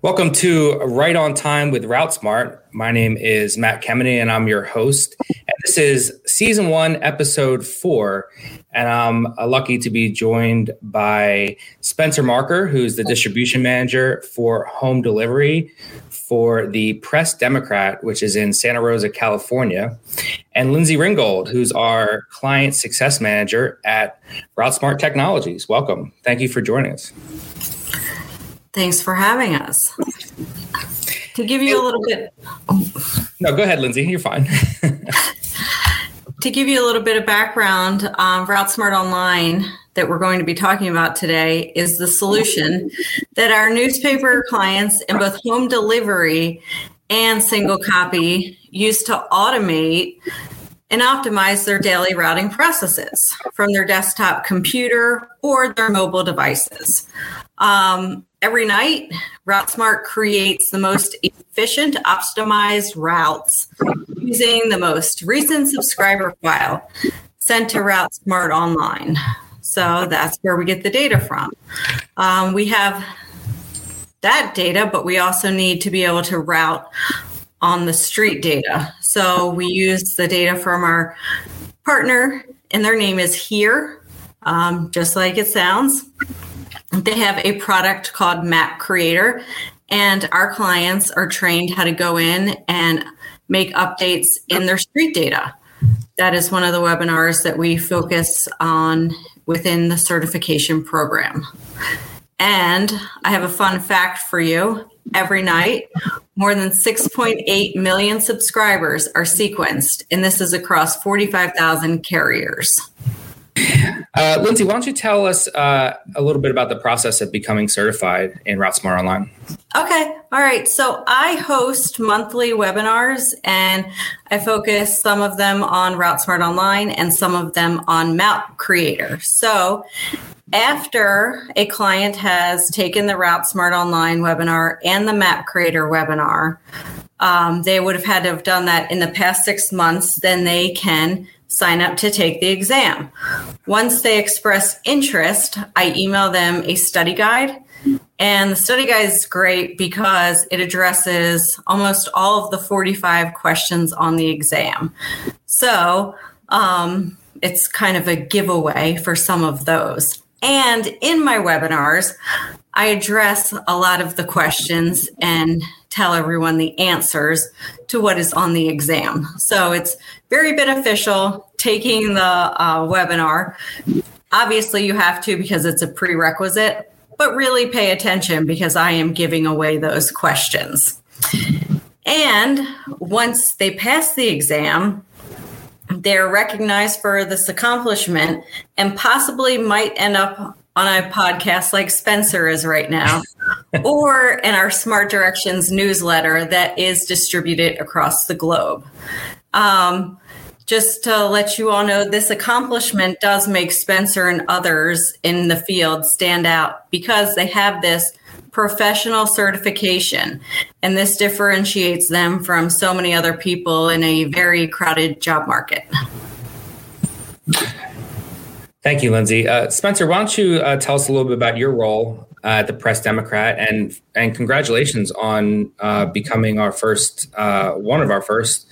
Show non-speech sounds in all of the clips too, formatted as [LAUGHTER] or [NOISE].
Welcome to Right on Time with RouteSmart. My name is Matt Kemeny and I'm your host. And this is season one, episode four. And I'm uh, lucky to be joined by Spencer Marker, who's the distribution manager for home delivery for the Press Democrat, which is in Santa Rosa, California, and Lindsay Ringgold, who's our client success manager at RouteSmart Technologies. Welcome. Thank you for joining us. Thanks for having us. To give you a little bit. No, go ahead, Lindsay. You're fine. [LAUGHS] to give you a little bit of background, um, RouteSmart Online that we're going to be talking about today is the solution that our newspaper clients in both home delivery and single copy use to automate and optimize their daily routing processes from their desktop computer or their mobile devices. Um, every night, RouteSmart creates the most efficient, optimized routes using the most recent subscriber file sent to RouteSmart Online. So that's where we get the data from. Um, we have that data, but we also need to be able to route on the street data. So we use the data from our partner, and their name is Here, um, just like it sounds. They have a product called Map Creator, and our clients are trained how to go in and make updates in their street data. That is one of the webinars that we focus on within the certification program. And I have a fun fact for you. Every night, more than 6.8 million subscribers are sequenced, and this is across 45,000 carriers. Uh, Lindsay, why don't you tell us uh, a little bit about the process of becoming certified in RouteSmart Online? Okay. All right. So I host monthly webinars and I focus some of them on RouteSmart Online and some of them on Map Creator. So after a client has taken the RouteSmart Online webinar and the Map Creator webinar, um, they would have had to have done that in the past six months, then they can sign up to take the exam. Once they express interest, I email them a study guide. And the study guide is great because it addresses almost all of the 45 questions on the exam. So um, it's kind of a giveaway for some of those. And in my webinars, I address a lot of the questions and tell everyone the answers to what is on the exam. So it's very beneficial taking the uh, webinar. Obviously, you have to because it's a prerequisite, but really pay attention because I am giving away those questions. And once they pass the exam, they're recognized for this accomplishment and possibly might end up on a podcast like Spencer is right now, or in our Smart Directions newsletter that is distributed across the globe. Um, just to let you all know, this accomplishment does make Spencer and others in the field stand out because they have this professional certification. And this differentiates them from so many other people in a very crowded job market. Thank you, Lindsay. Uh, Spencer, why don't you uh, tell us a little bit about your role uh, at the Press Democrat, and and congratulations on uh, becoming our first, uh, one of our first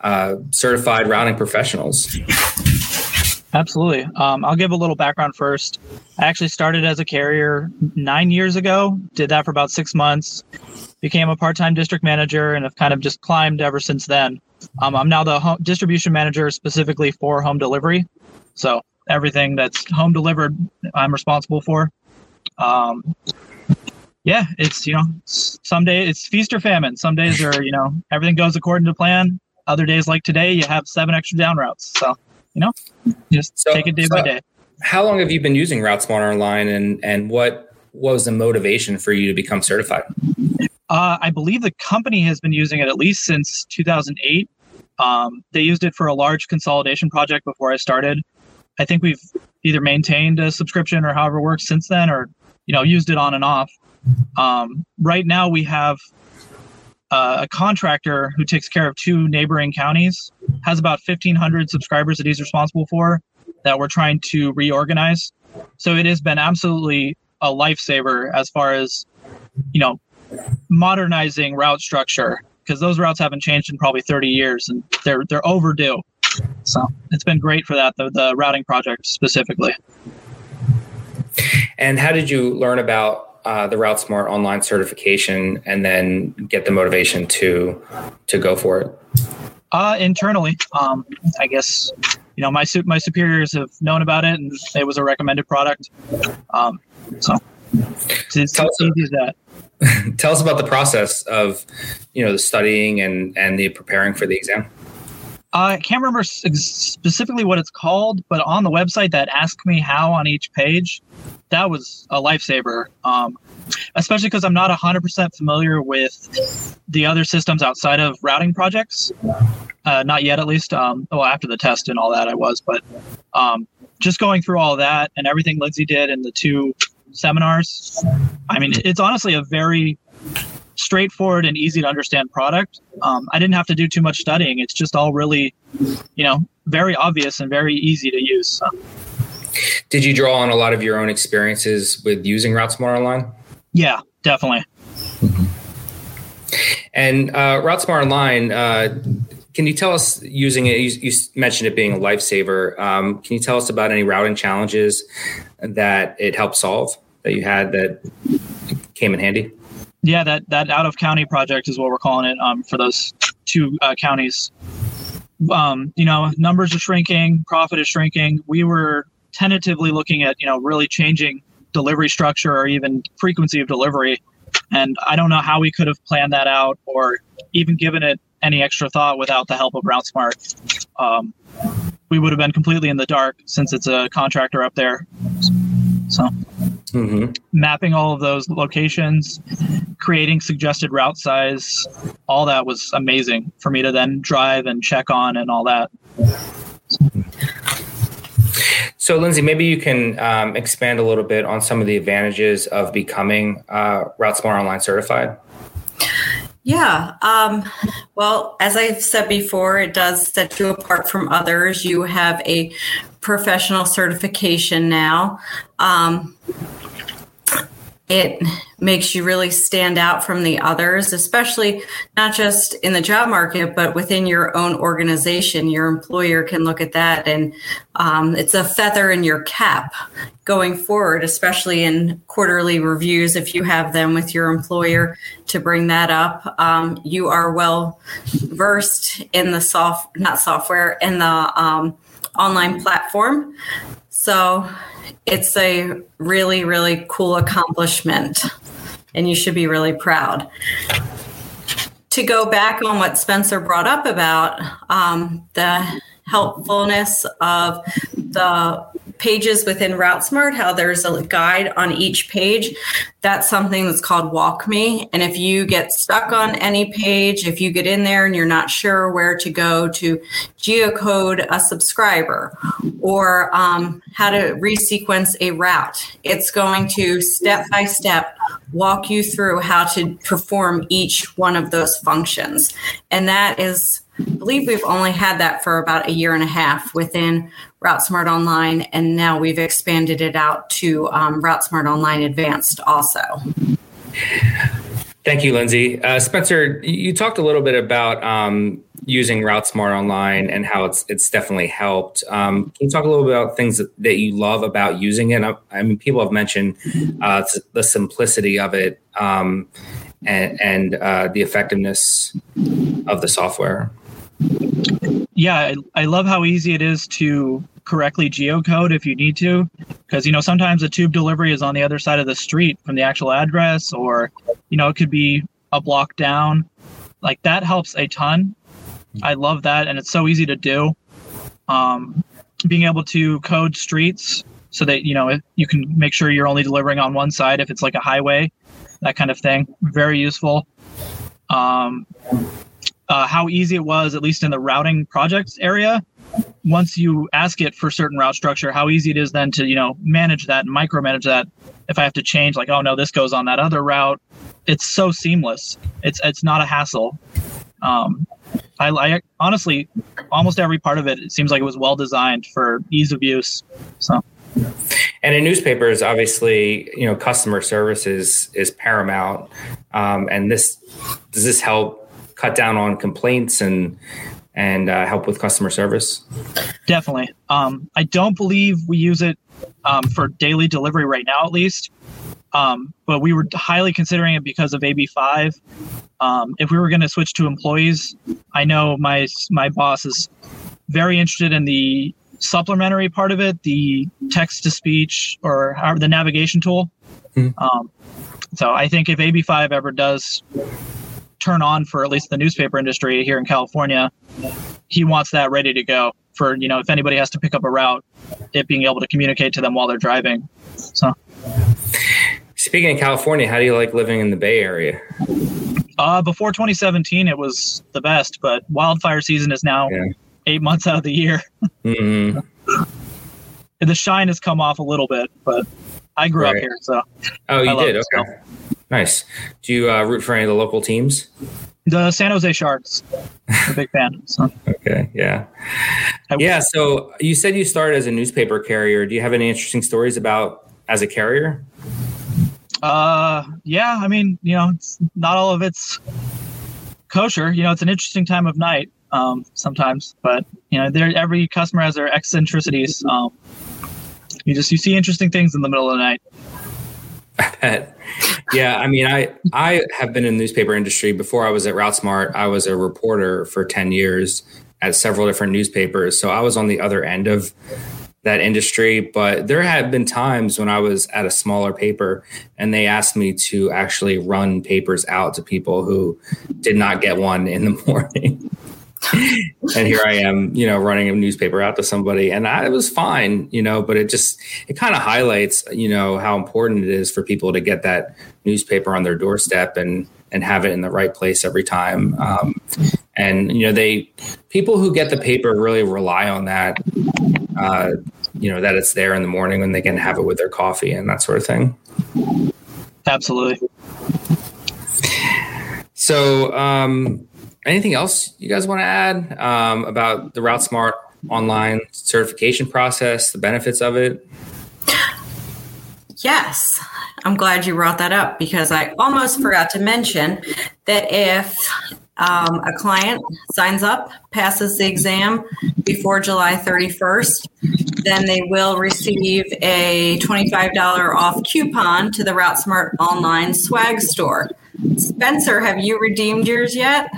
uh, certified routing professionals. Absolutely. Um, I'll give a little background first. I actually started as a carrier nine years ago. Did that for about six months. Became a part-time district manager, and have kind of just climbed ever since then. Um, I'm now the distribution manager specifically for home delivery. So everything that's home delivered, I'm responsible for. Um, yeah, it's you know, some days it's feast or famine. Some days are you know everything goes according to plan. Other days like today, you have seven extra down routes. So you know, just so, take it day so by day. How long have you been using RouteSmart Online, and and what was the motivation for you to become certified? Uh, I believe the company has been using it at least since 2008. Um, they used it for a large consolidation project before I started, I think we've either maintained a subscription or however it works since then, or you know used it on and off. Um, right now, we have uh, a contractor who takes care of two neighboring counties, has about 1,500 subscribers that he's responsible for that we're trying to reorganize. So it has been absolutely a lifesaver as far as, you know, modernizing route structure because those routes haven't changed in probably 30 years and they're they're overdue. So it's been great for that the, the routing project specifically. And how did you learn about uh, the RouteSmart online certification and then get the motivation to to go for it? Uh, internally, um, I guess you know my my superiors have known about it and it was a recommended product. Um, so it's, it's Tell us- easy as that. [LAUGHS] Tell us about the process of you know the studying and and the preparing for the exam. Uh, I can't remember specifically what it's called, but on the website that asked me how on each page, that was a lifesaver. Um, especially because I'm not 100% familiar with the other systems outside of routing projects. Uh, not yet, at least. Um, well, after the test and all that, I was, but um, just going through all that and everything Lindsay did in the two seminars. I mean, [LAUGHS] it's honestly a very straightforward and easy to understand product. Um, I didn't have to do too much studying. It's just all really, you know, very obvious and very easy to use. So, Did you draw on a lot of your own experiences with using RouteSmart Online? yeah, definitely. And uh, RouteSmart Online, uh, can you tell us using it? You, you mentioned it being a lifesaver. Um, can you tell us about any routing challenges that it helped solve that you had that came in handy? Yeah, that that out of county project is what we're calling it um, for those two uh, counties. Um, you know, numbers are shrinking, profit is shrinking. We were tentatively looking at you know really changing delivery structure or even frequency of delivery, and I don't know how we could have planned that out or even given it any extra thought without the help of RouteSmart. Um, we would have been completely in the dark since it's a contractor up there. So Mm-hmm. mapping all of those locations, creating suggested route size, all that was amazing for me to then drive and check on and all that. So, Lindsay, maybe you can um, expand a little bit on some of the advantages of becoming uh, RouteSmart Online certified. Yeah. Um, well, as I've said before, it does set you apart from others. You have a professional certification now. Um, it makes you really stand out from the others, especially not just in the job market, but within your own organization. Your employer can look at that, and um, it's a feather in your cap going forward, especially in quarterly reviews. If you have them with your employer to bring that up, um, you are well versed in the soft, not software, in the um, online platform. So it's a really, really cool accomplishment, and you should be really proud. To go back on what Spencer brought up about um, the helpfulness of the pages within RouteSmart, how there's a guide on each page. That's something that's called WalkMe. And if you get stuck on any page, if you get in there and you're not sure where to go to geocode a subscriber or um, how to resequence a route, it's going to step by step walk you through how to perform each one of those functions. And that is I believe we've only had that for about a year and a half within RouteSmart Online, and now we've expanded it out to um, RouteSmart Online Advanced also. Thank you, Lindsay. Uh, Spencer, you talked a little bit about um, using RouteSmart Online and how it's it's definitely helped. Um, can you talk a little bit about things that, that you love about using it? I, I mean, people have mentioned uh, the simplicity of it um, and, and uh, the effectiveness of the software. Yeah, I, I love how easy it is to correctly geocode if you need to, because you know sometimes a tube delivery is on the other side of the street from the actual address, or you know it could be a block down. Like that helps a ton. I love that, and it's so easy to do. Um, being able to code streets so that you know you can make sure you're only delivering on one side if it's like a highway, that kind of thing. Very useful. Um, uh, how easy it was, at least in the routing projects area. Once you ask it for certain route structure, how easy it is then to you know manage that and micromanage that. If I have to change, like oh no, this goes on that other route, it's so seamless. It's it's not a hassle. Um, I, I honestly, almost every part of it, it seems like it was well designed for ease of use. So And in newspapers, obviously, you know, customer service is is paramount. Um, and this does this help cut down on complaints and and uh, help with customer service? Definitely. Um, I don't believe we use it um, for daily delivery right now, at least. Um, but we were highly considering it because of AB5. Um, if we were going to switch to employees, I know my my boss is very interested in the supplementary part of it, the text to speech or the navigation tool. Mm-hmm. Um, so I think if AB5 ever does turn on for at least the newspaper industry here in California, he wants that ready to go for you know if anybody has to pick up a route, it being able to communicate to them while they're driving. So. Speaking of California, how do you like living in the Bay Area? Uh, before 2017, it was the best, but wildfire season is now yeah. eight months out of the year. Mm-hmm. [LAUGHS] the shine has come off a little bit, but I grew right. up here, so. Oh, you did? Okay. Nice. Do you uh, root for any of the local teams? The San Jose Sharks. I'm a big fan. So. [LAUGHS] okay. Yeah. Yeah. So you said you started as a newspaper carrier. Do you have any interesting stories about as a carrier? Uh, yeah. I mean, you know, it's not all of it's kosher. You know, it's an interesting time of night um, sometimes, but you know, there every customer has their eccentricities. Um, you just you see interesting things in the middle of the night. [LAUGHS] yeah, I mean, I I have been in the newspaper industry before I was at RouteSmart. I was a reporter for ten years at several different newspapers, so I was on the other end of that industry. But there have been times when I was at a smaller paper and they asked me to actually run papers out to people who did not get one in the [LAUGHS] morning and here I am, you know, running a newspaper out to somebody, and I, it was fine, you know, but it just it kind of highlights, you know, how important it is for people to get that newspaper on their doorstep and and have it in the right place every time. Um, and you know, they people who get the paper really rely on that. Uh, you know that it's there in the morning when they can have it with their coffee and that sort of thing. Absolutely. So, um, anything else you guys want to add um, about the RouteSmart online certification process, the benefits of it? Yes, I'm glad you brought that up because I almost forgot to mention that if um, a client signs up, passes the exam before July 31st, then they will receive a $25 off coupon to the RouteSmart online swag store. Spencer, have you redeemed yours yet?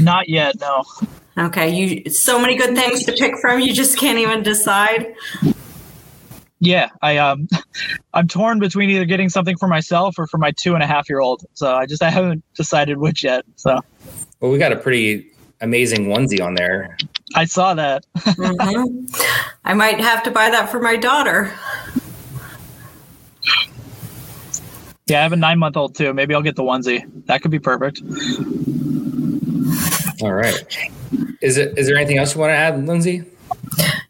Not yet, no. Okay, you so many good things to pick from, you just can't even decide. Yeah, I um, [LAUGHS] I'm torn between either getting something for myself or for my two and a half year old. So I just [LAUGHS] I haven't decided which yet. So. Well, we got a pretty amazing onesie on there. I saw that. [LAUGHS] mm-hmm. I might have to buy that for my daughter. Yeah, I have a nine month old too. Maybe I'll get the onesie. That could be perfect. All right. Is it? Is there anything else you want to add, Lindsay?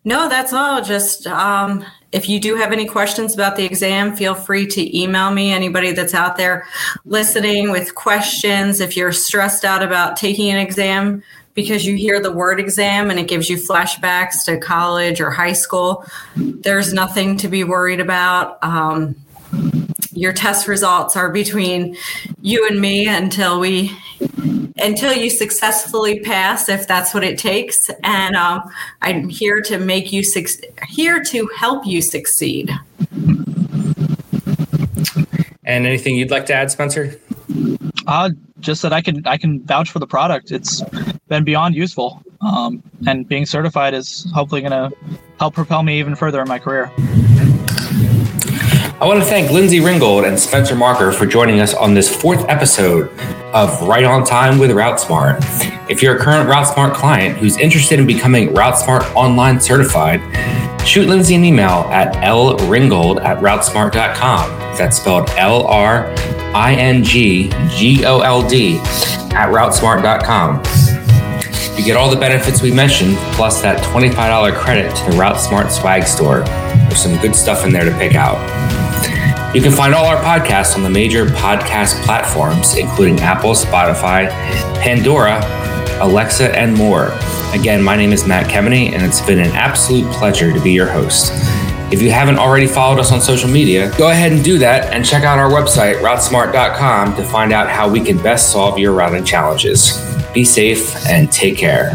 No, that's all. Just um, if you do have any questions about the exam, feel free to email me. Anybody that's out there listening with questions, if you're stressed out about taking an exam because you hear the word exam and it gives you flashbacks to college or high school, there's nothing to be worried about. Um, your test results are between you and me until we until you successfully pass if that's what it takes. And um, i'm here to make you su- here to help you succeed. And anything you'd like to add spencer? Uh, just that i can i can vouch for the product. It's been beyond useful um, and being certified is hopefully going to help propel me even further in my career I want to thank Lindsay Ringgold and Spencer Marker for joining us on this fourth episode of Right on Time with RouteSmart. If you're a current RouteSmart client who's interested in becoming RouteSmart Online Certified, shoot Lindsay an email at lringgold at routesmart.com. That's spelled L R I N G G O L D at routesmart.com. You get all the benefits we mentioned, plus that $25 credit to the RouteSmart swag store. There's some good stuff in there to pick out. You can find all our podcasts on the major podcast platforms, including Apple, Spotify, Pandora, Alexa, and more. Again, my name is Matt Kemeny, and it's been an absolute pleasure to be your host. If you haven't already followed us on social media, go ahead and do that and check out our website, routesmart.com, to find out how we can best solve your routing challenges. Be safe and take care.